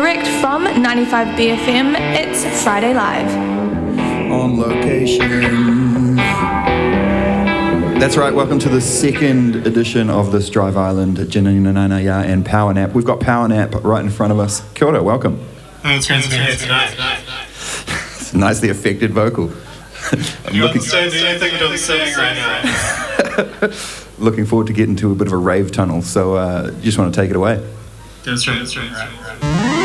Direct from 95BFM, it's Friday Live. On location. That's right, welcome to the second edition of this Drive Island Janina and Power Nap. We've got Power Nap right in front of us. Kia ora, welcome. Oh, it's great to be here tonight. It's a nicely affected vocal. I'm You looking, understand anything that I'm saying right now? looking forward to getting to a bit of a rave tunnel, so uh, just want to take it away. Go straight, go straight, right, right.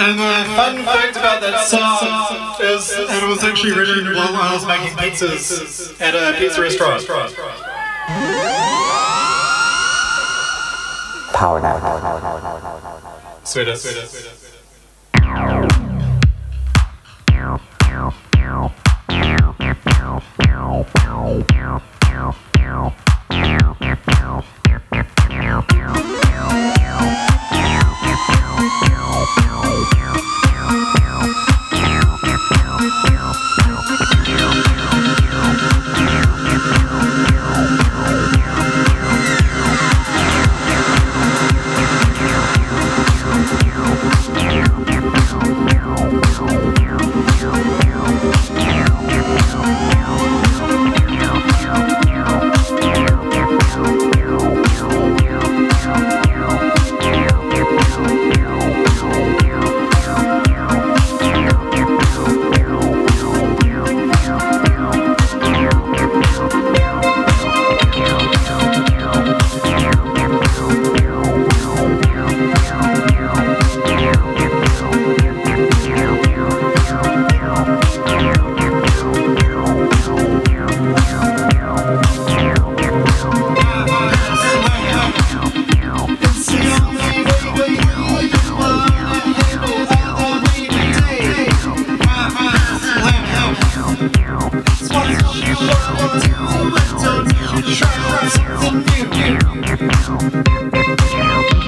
And the fun fact about that song is that it was actually written while I was making pizzas at a pizza restaurant. Power nap. Sweet, sweet, Thank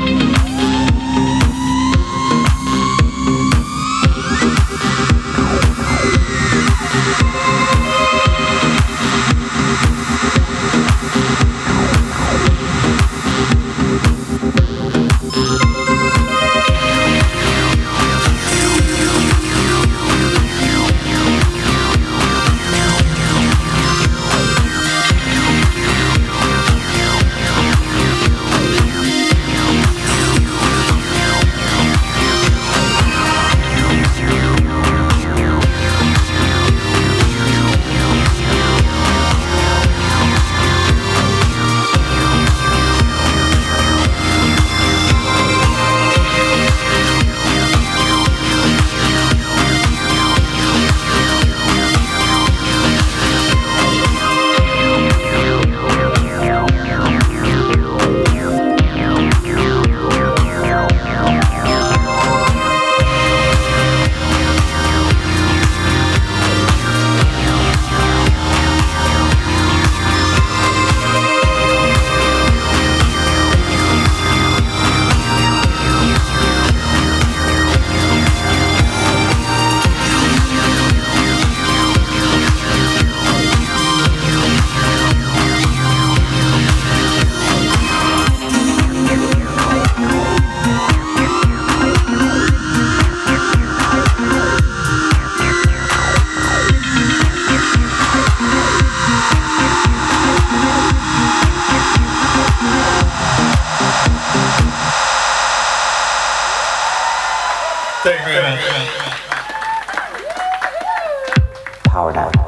Thank Thank you very much. Powered out.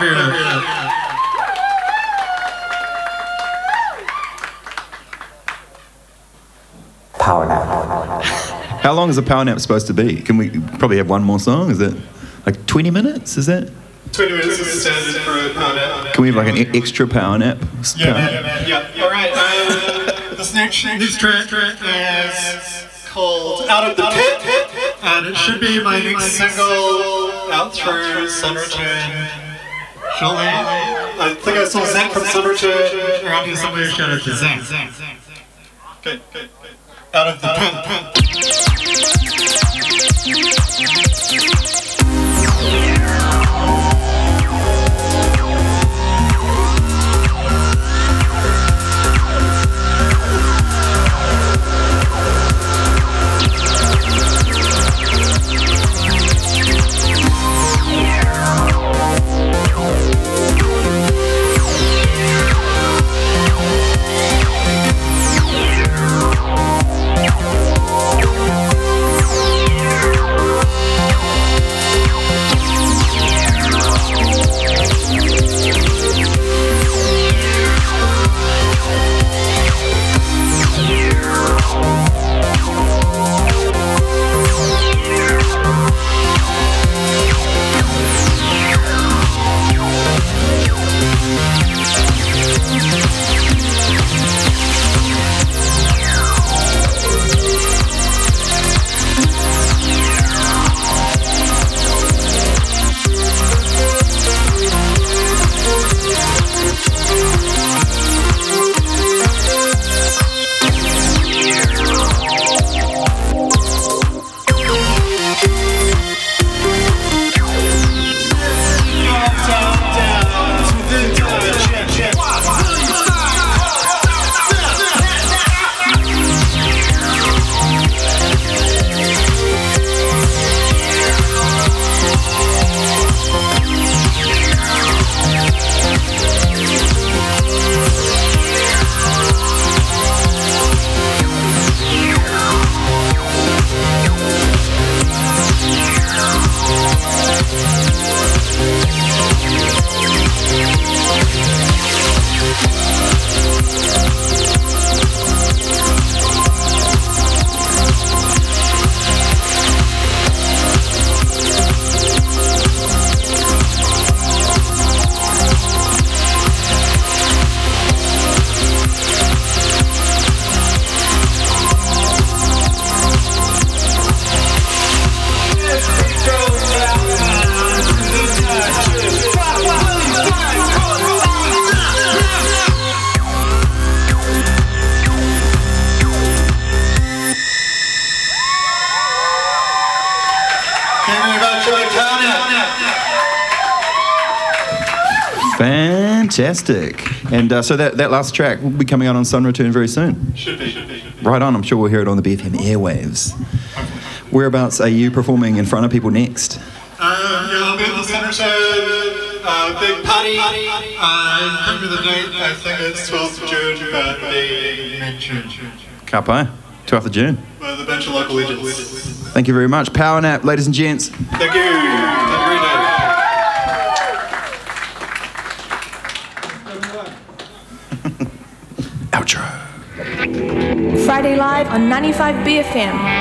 Rivera. Power nap. How long is a power nap supposed to be? Can we probably have one more song? Is it like 20 minutes? Is that? 20 minutes is standard for a power nap. Can we have like an extra power nap? Yeah, power yeah, nap? yeah, yeah. All right. Uh, this next, track is called Out of the Pit, and it should be my next single out through Sun Return. Shortly. I think I saw Zach from Sun Return around here somewhere. Shout out to Zach. Okay. okay. Out of the pit. Fantastic. And uh, so that, that last track will be coming out on Sun Return very soon. Should be, should be, should be. Right on. I'm sure we'll hear it on the BFM airwaves. Whereabouts are you performing in front of people next? Um, yeah, I'll be at the Centerton uh, big party. Uh, remember the date? I think it's 12th of June, but they mentioned Kapai, 12th of June. with a bunch of local legends. Thank you very much. Power nap, ladies and gents. Thank you. Friday Live on 95 BFM.